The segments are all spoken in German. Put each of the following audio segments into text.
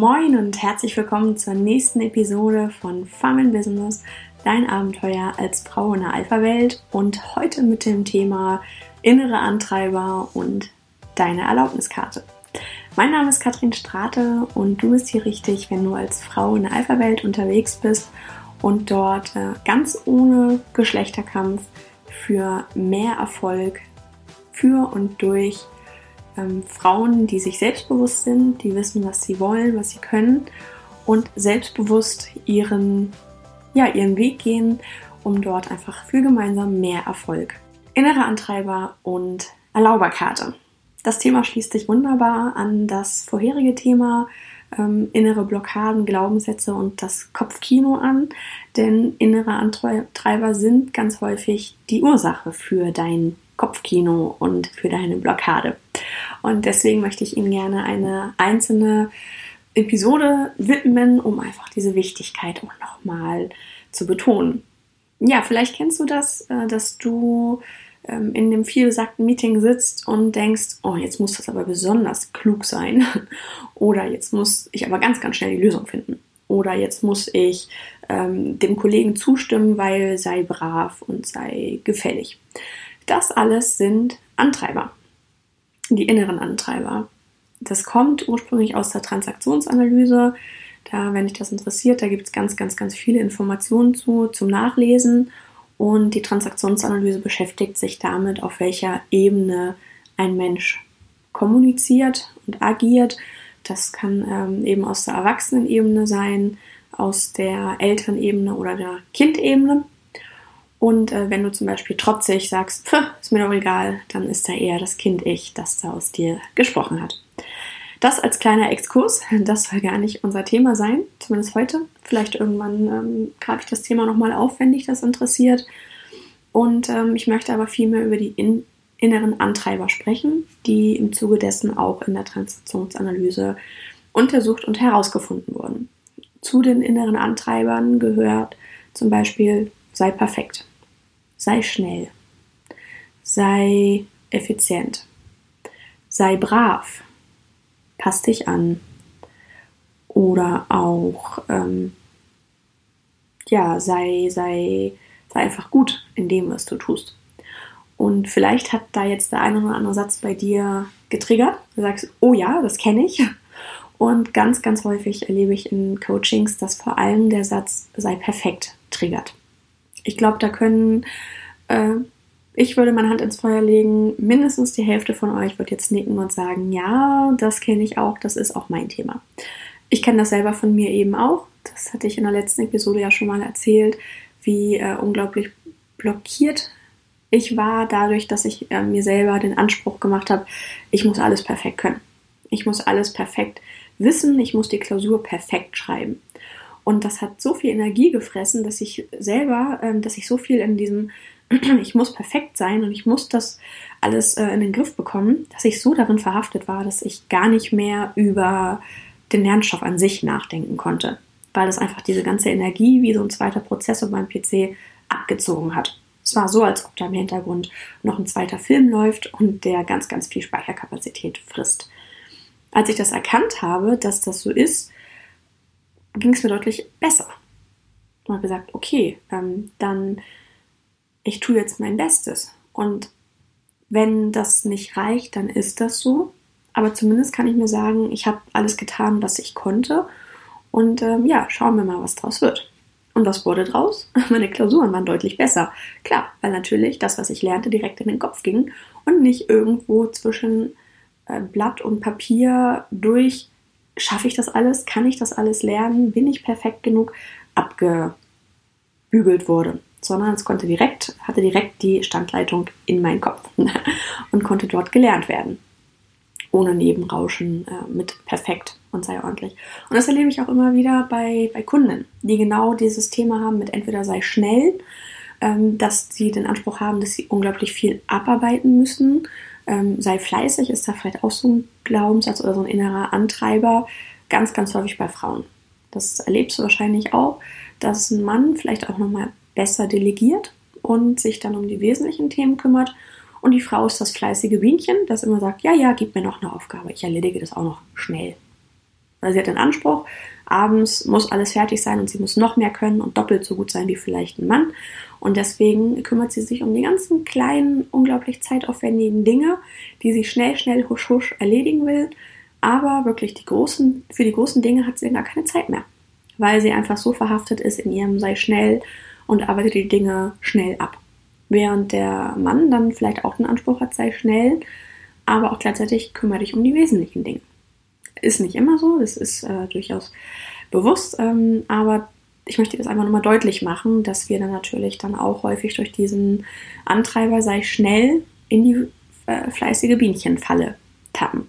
Moin und herzlich willkommen zur nächsten Episode von Farm in Business, dein Abenteuer als Frau in der Alpha-Welt und heute mit dem Thema innere Antreiber und deine Erlaubniskarte. Mein Name ist Katrin Strate und du bist hier richtig, wenn du als Frau in der Alpha-Welt unterwegs bist und dort äh, ganz ohne Geschlechterkampf für mehr Erfolg für und durch ähm, Frauen, die sich selbstbewusst sind, die wissen, was sie wollen, was sie können und selbstbewusst ihren, ja, ihren Weg gehen, um dort einfach für gemeinsam mehr Erfolg. Innere Antreiber und Erlauberkarte. Das Thema schließt sich wunderbar an das vorherige Thema ähm, innere Blockaden, Glaubenssätze und das Kopfkino an, denn innere Antreiber sind ganz häufig die Ursache für dein Kopfkino und für deine Blockade. Und deswegen möchte ich Ihnen gerne eine einzelne Episode widmen, um einfach diese Wichtigkeit auch nochmal zu betonen. Ja, vielleicht kennst du das, äh, dass du ähm, in dem vielbesagten Meeting sitzt und denkst, oh, jetzt muss das aber besonders klug sein. Oder jetzt muss ich aber ganz, ganz schnell die Lösung finden. Oder jetzt muss ich ähm, dem Kollegen zustimmen, weil sei brav und sei gefällig. Das alles sind Antreiber die inneren Antreiber. Das kommt ursprünglich aus der Transaktionsanalyse. Da, wenn dich das interessiert, da gibt es ganz, ganz, ganz viele Informationen zu, zum Nachlesen. Und die Transaktionsanalyse beschäftigt sich damit, auf welcher Ebene ein Mensch kommuniziert und agiert. Das kann ähm, eben aus der Erwachsenenebene sein, aus der Elternebene oder der Kindebene. Und äh, wenn du zum Beispiel trotzig sagst, ist mir doch egal, dann ist da eher das Kind-Ich, das da aus dir gesprochen hat. Das als kleiner Exkurs, das soll gar nicht unser Thema sein, zumindest heute. Vielleicht irgendwann ähm, greife ich das Thema nochmal auf, wenn dich das interessiert. Und ähm, ich möchte aber vielmehr über die in inneren Antreiber sprechen, die im Zuge dessen auch in der Transaktionsanalyse untersucht und herausgefunden wurden. Zu den inneren Antreibern gehört zum Beispiel sei perfekt sei schnell, sei effizient, sei brav, pass dich an oder auch ähm, ja sei sei sei einfach gut in dem was du tust. Und vielleicht hat da jetzt der eine oder andere Satz bei dir getriggert. Du sagst, oh ja, das kenne ich. Und ganz, ganz häufig erlebe ich in Coachings, dass vor allem der Satz sei perfekt triggert ich glaube, da können, äh, ich würde meine Hand ins Feuer legen, mindestens die Hälfte von euch wird jetzt nicken und sagen, ja, das kenne ich auch, das ist auch mein Thema. Ich kenne das selber von mir eben auch. Das hatte ich in der letzten Episode ja schon mal erzählt, wie äh, unglaublich blockiert ich war dadurch, dass ich äh, mir selber den Anspruch gemacht habe, ich muss alles perfekt können. Ich muss alles perfekt wissen, ich muss die Klausur perfekt schreiben. Und das hat so viel Energie gefressen, dass ich selber, ähm, dass ich so viel in diesem, ich muss perfekt sein und ich muss das alles äh, in den Griff bekommen, dass ich so darin verhaftet war, dass ich gar nicht mehr über den Lernstoff an sich nachdenken konnte. Weil das einfach diese ganze Energie wie so ein zweiter Prozessor beim PC abgezogen hat. Es war so, als ob da im Hintergrund noch ein zweiter Film läuft und der ganz, ganz viel Speicherkapazität frisst. Als ich das erkannt habe, dass das so ist, ging es mir deutlich besser. Und habe gesagt, okay, ähm, dann ich tue jetzt mein Bestes. Und wenn das nicht reicht, dann ist das so. Aber zumindest kann ich mir sagen, ich habe alles getan, was ich konnte. Und ähm, ja, schauen wir mal, was draus wird. Und was wurde draus? Meine Klausuren waren deutlich besser. Klar, weil natürlich das, was ich lernte, direkt in den Kopf ging und nicht irgendwo zwischen äh, Blatt und Papier durch schaffe ich das alles? Kann ich das alles lernen? Bin ich perfekt genug? Abgebügelt wurde. Sondern es konnte direkt, hatte direkt die Standleitung in meinen Kopf und konnte dort gelernt werden. Ohne Nebenrauschen, äh, mit perfekt und sei ordentlich. Und das erlebe ich auch immer wieder bei, bei Kunden, die genau dieses Thema haben mit entweder sei schnell, ähm, dass sie den Anspruch haben, dass sie unglaublich viel abarbeiten müssen ähm, sei fleißig, ist da vielleicht auch so ein Glaubenssatz oder so ein innerer Antreiber, ganz, ganz häufig bei Frauen. Das erlebst du wahrscheinlich auch, dass ein Mann vielleicht auch nochmal besser delegiert und sich dann um die wesentlichen Themen kümmert. Und die Frau ist das fleißige Bienchen, das immer sagt, ja, ja, gib mir noch eine Aufgabe, ich erledige das auch noch schnell. oder sie hat den Anspruch, abends muss alles fertig sein und sie muss noch mehr können und doppelt so gut sein wie vielleicht ein Mann. Und deswegen kümmert sie sich um die ganzen kleinen, unglaublich zeitaufwendigen Dinge, die sie schnell, schnell, husch, husch erledigen will. Aber wirklich die großen, für die großen Dinge hat sie gar keine Zeit mehr. Weil sie einfach so verhaftet ist in ihrem sei schnell und arbeitet die Dinge schnell ab. Während der Mann dann vielleicht auch den Anspruch hat, sei schnell, aber auch gleichzeitig kümmere dich um die wesentlichen Dinge. Ist nicht immer so, das ist äh, durchaus bewusst, ähm, aber ich möchte das einfach nochmal deutlich machen, dass wir dann natürlich dann auch häufig durch diesen Antreiber sei schnell in die äh, fleißige Bienchenfalle tappen.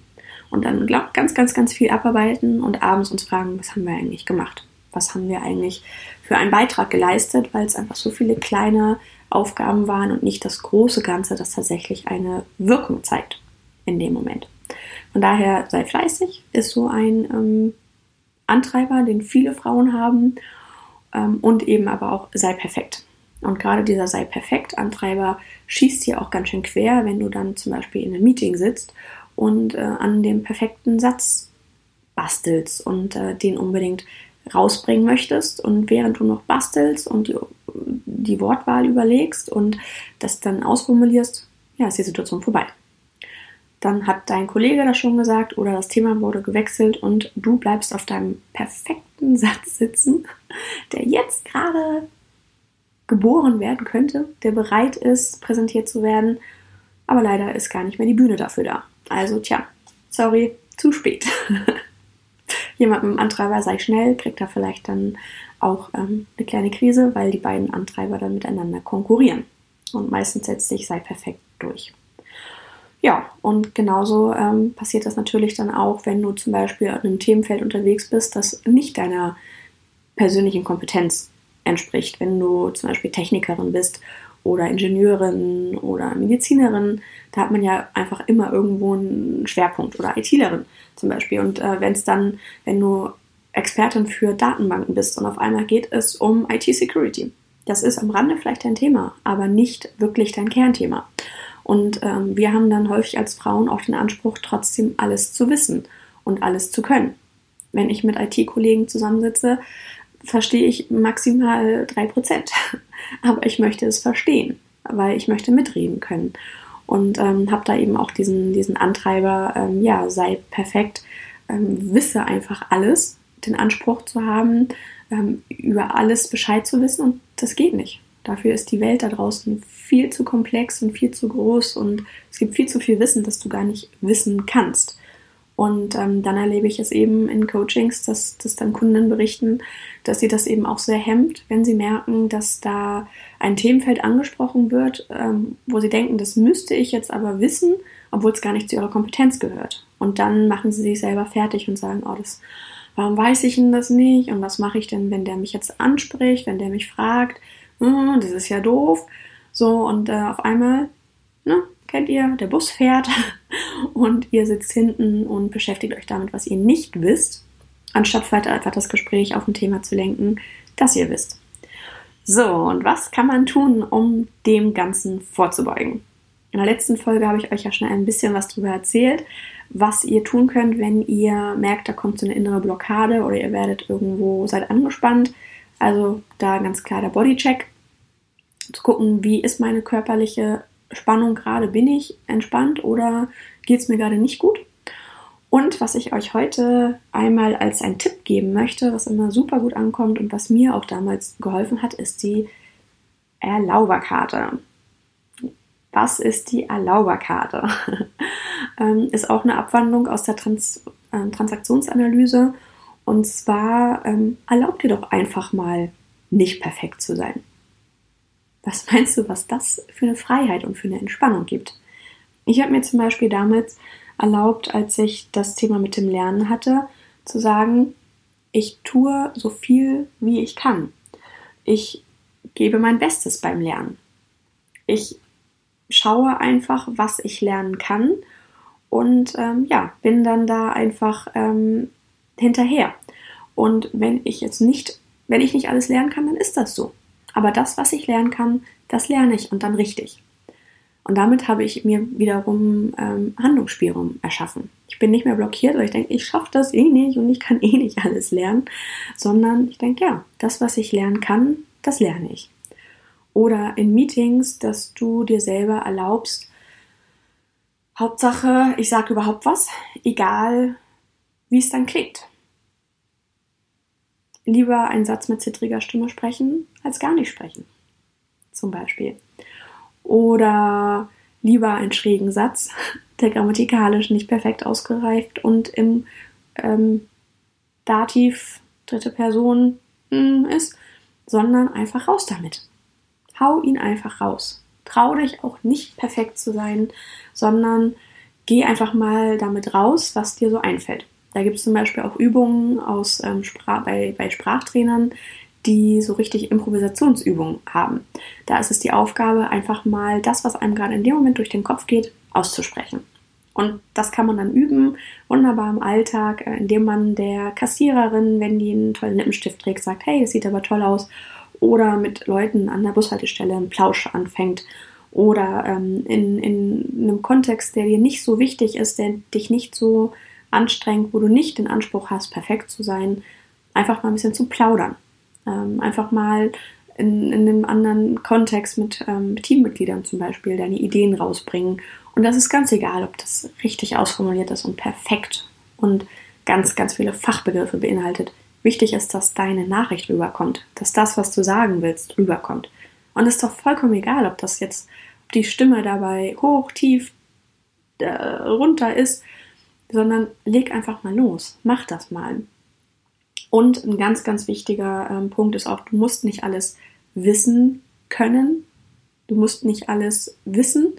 Und dann glaub, ganz, ganz, ganz viel abarbeiten und abends uns fragen, was haben wir eigentlich gemacht? Was haben wir eigentlich für einen Beitrag geleistet, weil es einfach so viele kleine Aufgaben waren und nicht das große Ganze, das tatsächlich eine Wirkung zeigt in dem Moment. Von daher sei fleißig, ist so ein ähm, Antreiber, den viele Frauen haben ähm, und eben aber auch sei perfekt. Und gerade dieser sei perfekt Antreiber schießt hier auch ganz schön quer, wenn du dann zum Beispiel in einem Meeting sitzt und äh, an dem perfekten Satz bastelst und äh, den unbedingt rausbringen möchtest und während du noch bastelst und die, die Wortwahl überlegst und das dann ausformulierst, ja, ist die Situation vorbei. Dann hat dein Kollege das schon gesagt oder das Thema wurde gewechselt und du bleibst auf deinem perfekten Satz sitzen, der jetzt gerade geboren werden könnte, der bereit ist, präsentiert zu werden, aber leider ist gar nicht mehr die Bühne dafür da. Also, tja, sorry, zu spät. Jemand mit dem Antreiber sei schnell, kriegt da vielleicht dann auch ähm, eine kleine Krise, weil die beiden Antreiber dann miteinander konkurrieren. Und meistens setzt sich sei perfekt durch. Ja, und genauso ähm, passiert das natürlich dann auch, wenn du zum Beispiel in einem Themenfeld unterwegs bist, das nicht deiner persönlichen Kompetenz entspricht. Wenn du zum Beispiel Technikerin bist oder Ingenieurin oder Medizinerin, da hat man ja einfach immer irgendwo einen Schwerpunkt oder ITlerin zum Beispiel. Und äh, wenn es dann, wenn du Expertin für Datenbanken bist und auf einmal geht es um IT-Security. Das ist am Rande vielleicht dein Thema, aber nicht wirklich dein Kernthema. Und ähm, wir haben dann häufig als Frauen auch den Anspruch, trotzdem alles zu wissen und alles zu können. Wenn ich mit IT-Kollegen zusammensitze, verstehe ich maximal drei Prozent. Aber ich möchte es verstehen, weil ich möchte mitreden können. Und ähm, habe da eben auch diesen, diesen Antreiber, ähm, ja, sei perfekt, ähm, wisse einfach alles, den Anspruch zu haben, ähm, über alles Bescheid zu wissen. Und das geht nicht. Dafür ist die Welt da draußen viel zu komplex und viel zu groß und es gibt viel zu viel Wissen, das du gar nicht wissen kannst. Und ähm, dann erlebe ich es eben in Coachings, dass, dass dann Kunden berichten, dass sie das eben auch sehr hemmt, wenn sie merken, dass da ein Themenfeld angesprochen wird, ähm, wo sie denken, das müsste ich jetzt aber wissen, obwohl es gar nicht zu ihrer Kompetenz gehört. Und dann machen sie sich selber fertig und sagen, oh, das, warum weiß ich denn das nicht? Und was mache ich denn, wenn der mich jetzt anspricht, wenn der mich fragt? Hm, das ist ja doof. So, und äh, auf einmal, ne, kennt ihr, der Bus fährt und ihr sitzt hinten und beschäftigt euch damit, was ihr nicht wisst, anstatt weiter einfach das Gespräch auf ein Thema zu lenken, das ihr wisst. So, und was kann man tun, um dem Ganzen vorzubeugen? In der letzten Folge habe ich euch ja schon ein bisschen was darüber erzählt, was ihr tun könnt, wenn ihr merkt, da kommt so eine innere Blockade oder ihr werdet irgendwo, seid angespannt. Also da ganz klar der Bodycheck zu gucken, wie ist meine körperliche Spannung gerade, bin ich entspannt oder geht es mir gerade nicht gut? Und was ich euch heute einmal als einen Tipp geben möchte, was immer super gut ankommt und was mir auch damals geholfen hat, ist die Erlauberkarte. Was ist die Erlauberkarte? Ähm, ist auch eine Abwandlung aus der Trans äh, Transaktionsanalyse. Und zwar ähm, erlaubt ihr doch einfach mal nicht perfekt zu sein. Was meinst du, was das für eine Freiheit und für eine Entspannung gibt? Ich habe mir zum Beispiel damals erlaubt, als ich das Thema mit dem Lernen hatte, zu sagen, ich tue so viel, wie ich kann. Ich gebe mein Bestes beim Lernen. Ich schaue einfach, was ich lernen kann und ähm, ja, bin dann da einfach ähm, hinterher. Und wenn ich jetzt nicht, wenn ich nicht alles lernen kann, dann ist das so. Aber das, was ich lernen kann, das lerne ich und dann richtig. Und damit habe ich mir wiederum ähm, Handlungsspielraum erschaffen. Ich bin nicht mehr blockiert, weil ich denke, ich schaffe das eh nicht und ich kann eh nicht alles lernen, sondern ich denke, ja, das, was ich lernen kann, das lerne ich. Oder in Meetings, dass du dir selber erlaubst, Hauptsache, ich sage überhaupt was, egal wie es dann klingt. Lieber einen Satz mit zittriger Stimme sprechen, als gar nicht sprechen. Zum Beispiel. Oder lieber einen schrägen Satz, der grammatikalisch nicht perfekt ausgereift und im ähm, Dativ dritte Person hm, ist, sondern einfach raus damit. Hau ihn einfach raus. Trau dich auch nicht perfekt zu sein, sondern geh einfach mal damit raus, was dir so einfällt. Da gibt es zum Beispiel auch Übungen aus, ähm, Sprach, bei, bei Sprachtrainern, die so richtig Improvisationsübungen haben. Da ist es die Aufgabe, einfach mal das, was einem gerade in dem Moment durch den Kopf geht, auszusprechen. Und das kann man dann üben, wunderbar im Alltag, äh, indem man der Kassiererin, wenn die einen tollen Lippenstift trägt, sagt, hey, das sieht aber toll aus. Oder mit Leuten an der Bushaltestelle einen Plausch anfängt. Oder ähm, in, in einem Kontext, der dir nicht so wichtig ist, der dich nicht so anstrengt, wo du nicht den Anspruch hast, perfekt zu sein, einfach mal ein bisschen zu plaudern. Ähm, einfach mal in, in einem anderen Kontext mit ähm, Teammitgliedern zum Beispiel deine Ideen rausbringen. Und das ist ganz egal, ob das richtig ausformuliert ist und perfekt und ganz, ganz viele Fachbegriffe beinhaltet. Wichtig ist, dass deine Nachricht rüberkommt, dass das, was du sagen willst, rüberkommt. Und es ist doch vollkommen egal, ob das jetzt, ob die Stimme dabei hoch, tief, äh, runter ist, sondern leg einfach mal los. Mach das mal. Und ein ganz, ganz wichtiger ähm, Punkt ist auch, du musst nicht alles wissen können. Du musst nicht alles wissen,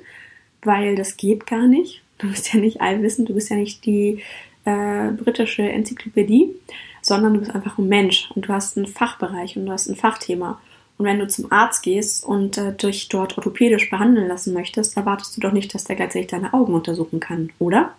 weil das geht gar nicht. Du bist ja nicht allwissend, du bist ja nicht die äh, britische Enzyklopädie, sondern du bist einfach ein Mensch und du hast einen Fachbereich und du hast ein Fachthema. Und wenn du zum Arzt gehst und äh, dich dort orthopädisch behandeln lassen möchtest, erwartest du doch nicht, dass der gleichzeitig deine Augen untersuchen kann, oder?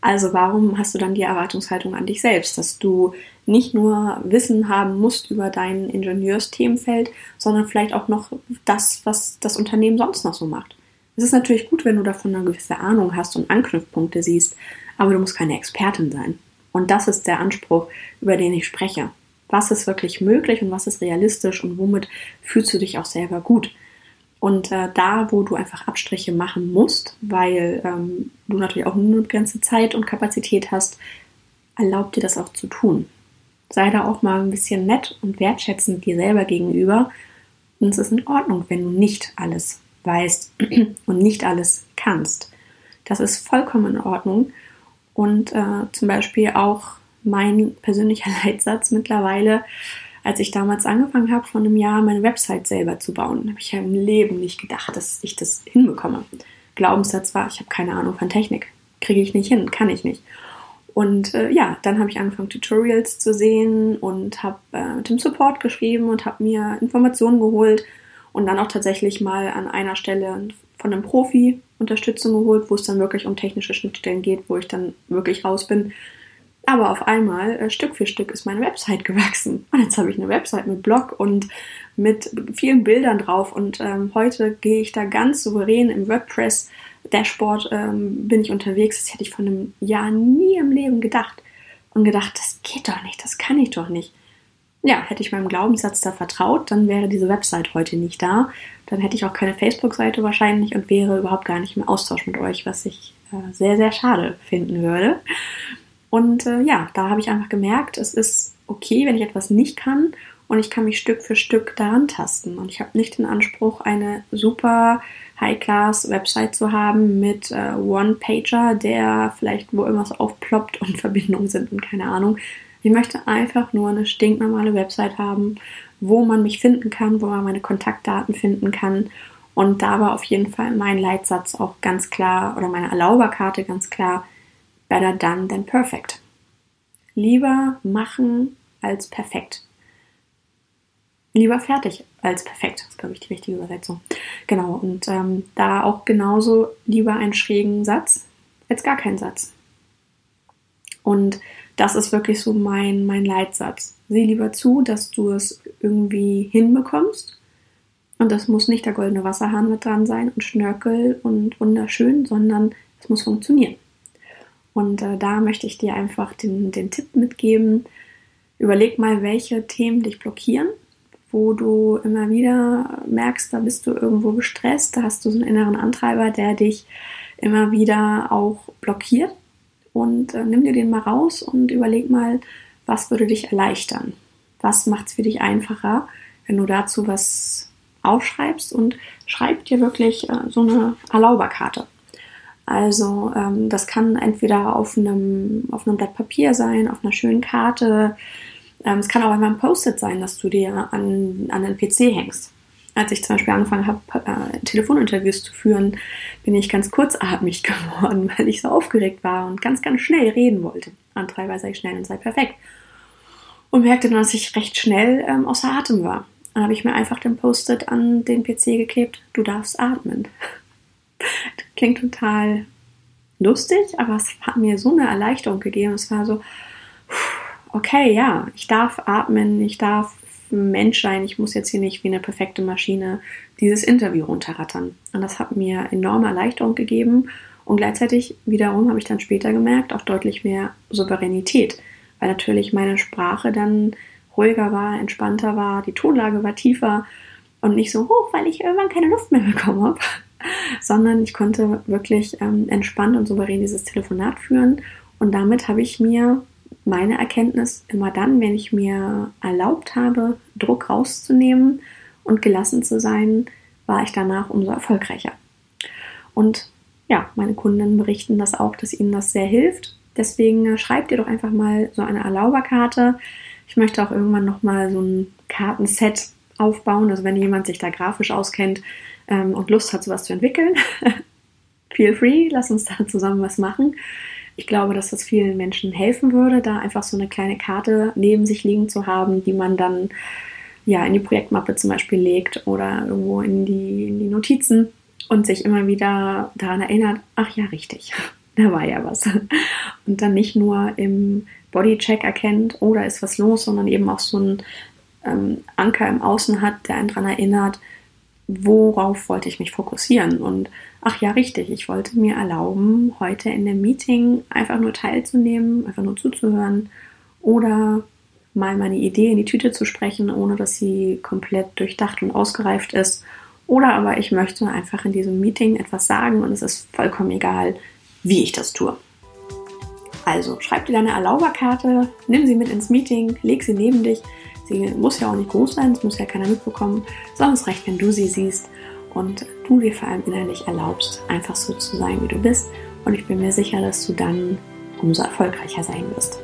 Also warum hast du dann die Erwartungshaltung an dich selbst, dass du nicht nur Wissen haben musst über dein Ingenieursthemenfeld, sondern vielleicht auch noch das, was das Unternehmen sonst noch so macht. Es ist natürlich gut, wenn du davon eine gewisse Ahnung hast und Anknüpfpunkte siehst, aber du musst keine Expertin sein. Und das ist der Anspruch, über den ich spreche. Was ist wirklich möglich und was ist realistisch und womit fühlst du dich auch selber gut? Und äh, da, wo du einfach Abstriche machen musst, weil ähm, du natürlich auch nur eine begrenzte Zeit und Kapazität hast, erlaub dir das auch zu tun. Sei da auch mal ein bisschen nett und wertschätzend dir selber gegenüber. Und es ist in Ordnung, wenn du nicht alles weißt und nicht alles kannst. Das ist vollkommen in Ordnung. Und äh, zum Beispiel auch mein persönlicher Leitsatz mittlerweile, als ich damals angefangen habe, vor einem Jahr meine Website selber zu bauen, habe ich ja im Leben nicht gedacht, dass ich das hinbekomme. Glaubenssatz war, ich habe keine Ahnung von Technik. Kriege ich nicht hin, kann ich nicht. Und äh, ja, dann habe ich angefangen, Tutorials zu sehen und habe äh, mit dem Support geschrieben und habe mir Informationen geholt und dann auch tatsächlich mal an einer Stelle von einem Profi Unterstützung geholt, wo es dann wirklich um technische Schnittstellen geht, wo ich dann wirklich raus bin aber auf einmal, äh, Stück für Stück, ist meine Website gewachsen. Und jetzt habe ich eine Website mit Blog und mit vielen Bildern drauf. Und ähm, heute gehe ich da ganz souverän im WordPress-Dashboard ähm, bin ich unterwegs. Das hätte ich vor einem Jahr nie im Leben gedacht. Und gedacht, das geht doch nicht, das kann ich doch nicht. Ja, hätte ich meinem Glaubenssatz da vertraut, dann wäre diese Website heute nicht da. Dann hätte ich auch keine Facebook-Seite wahrscheinlich und wäre überhaupt gar nicht im Austausch mit euch, was ich äh, sehr, sehr schade finden würde. Und äh, ja, da habe ich einfach gemerkt, es ist okay, wenn ich etwas nicht kann und ich kann mich Stück für Stück daran tasten. Und ich habe nicht den Anspruch, eine super High-Class-Website zu haben mit äh, One-Pager, der vielleicht wo irgendwas aufploppt und Verbindungen sind und keine Ahnung. Ich möchte einfach nur eine stinknormale Website haben, wo man mich finden kann, wo man meine Kontaktdaten finden kann. Und da war auf jeden Fall mein Leitsatz auch ganz klar oder meine Erlauberkarte ganz klar, Better done than perfect. Lieber machen als perfekt. Lieber fertig als perfekt, das ist, glaube ich, die richtige Übersetzung. Genau, und ähm, da auch genauso lieber einen schrägen Satz als gar keinen Satz. Und das ist wirklich so mein, mein Leitsatz. Sieh lieber zu, dass du es irgendwie hinbekommst, Und das muss nicht der goldene Wasserhahn mit dran sein und Schnörkel und wunderschön, sondern es muss funktionieren. Und äh, da möchte ich dir einfach den, den Tipp mitgeben, überleg mal, welche Themen dich blockieren, wo du immer wieder merkst, da bist du irgendwo gestresst, da hast du so einen inneren Antreiber, der dich immer wieder auch blockiert. Und äh, nimm dir den mal raus und überleg mal, was würde dich erleichtern? Was macht es für dich einfacher, wenn du dazu was aufschreibst und schreib dir wirklich äh, so eine Erlauberkarte. Also ähm, das kann entweder auf einem, auf einem Blatt Papier sein, auf einer schönen Karte. Ähm, es kann auch einmal ein Post-it sein, dass du dir an, an den PC hängst. Als ich zum Beispiel angefangen habe, äh, Telefoninterviews zu führen, bin ich ganz kurzatmig geworden, weil ich so aufgeregt war und ganz, ganz schnell reden wollte. Antreiber sei schnell und sei perfekt. Und merkte dann, dass ich recht schnell ähm, außer Atem war. Dann habe ich mir einfach den Post-it an den PC geklebt, du darfst atmen. Klingt total lustig, aber es hat mir so eine Erleichterung gegeben. Es war so, okay, ja, ich darf atmen, ich darf Mensch sein, ich muss jetzt hier nicht wie eine perfekte Maschine dieses Interview runterrattern. Und das hat mir enorme Erleichterung gegeben und gleichzeitig wiederum habe ich dann später gemerkt, auch deutlich mehr Souveränität, weil natürlich meine Sprache dann ruhiger war, entspannter war, die Tonlage war tiefer und nicht so hoch, weil ich irgendwann keine Luft mehr bekommen habe, sondern ich konnte wirklich ähm, entspannt und souverän dieses Telefonat führen und damit habe ich mir meine Erkenntnis immer dann, wenn ich mir erlaubt habe, Druck rauszunehmen und gelassen zu sein, war ich danach umso erfolgreicher. Und ja, meine Kunden berichten das auch, dass ihnen das sehr hilft. Deswegen äh, schreibt ihr doch einfach mal so eine Erlauberkarte. Ich möchte auch irgendwann nochmal so ein Kartenset aufbauen. Also wenn jemand sich da grafisch auskennt ähm, und Lust hat, sowas zu entwickeln, feel free, lass uns da zusammen was machen. Ich glaube, dass das vielen Menschen helfen würde, da einfach so eine kleine Karte neben sich liegen zu haben, die man dann ja in die Projektmappe zum Beispiel legt oder irgendwo in die, in die Notizen und sich immer wieder daran erinnert, ach ja, richtig, da war ja was. Und dann nicht nur im Bodycheck erkennt, oh, ist was los, sondern eben auch so einen ähm, Anker im Außen hat, der einen daran erinnert, worauf wollte ich mich fokussieren. Und ach ja, richtig, ich wollte mir erlauben, heute in dem Meeting einfach nur teilzunehmen, einfach nur zuzuhören oder mal meine Idee in die Tüte zu sprechen, ohne dass sie komplett durchdacht und ausgereift ist. Oder aber ich möchte einfach in diesem Meeting etwas sagen und es ist vollkommen egal, wie ich das tue. Also schreib dir deine Erlauberkarte, nimm sie mit ins Meeting, leg sie neben dich. Sie muss ja auch nicht groß sein, es muss ja keiner mitbekommen, sondern es reicht, wenn du sie siehst und du dir vor allem innerlich erlaubst, einfach so zu sein, wie du bist. Und ich bin mir sicher, dass du dann umso erfolgreicher sein wirst.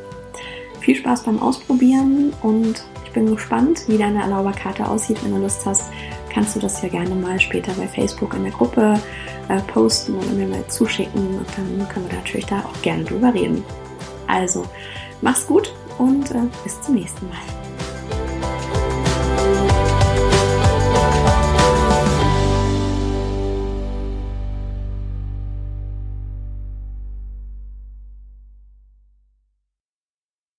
Viel Spaß beim Ausprobieren und ich bin gespannt, wie deine Erlauberkarte aussieht. Wenn du Lust hast, kannst du das ja gerne mal später bei Facebook in der Gruppe äh, posten oder mir mal zuschicken und dann können wir natürlich da auch gerne drüber reden. Also, mach's gut und äh, bis zum nächsten Mal.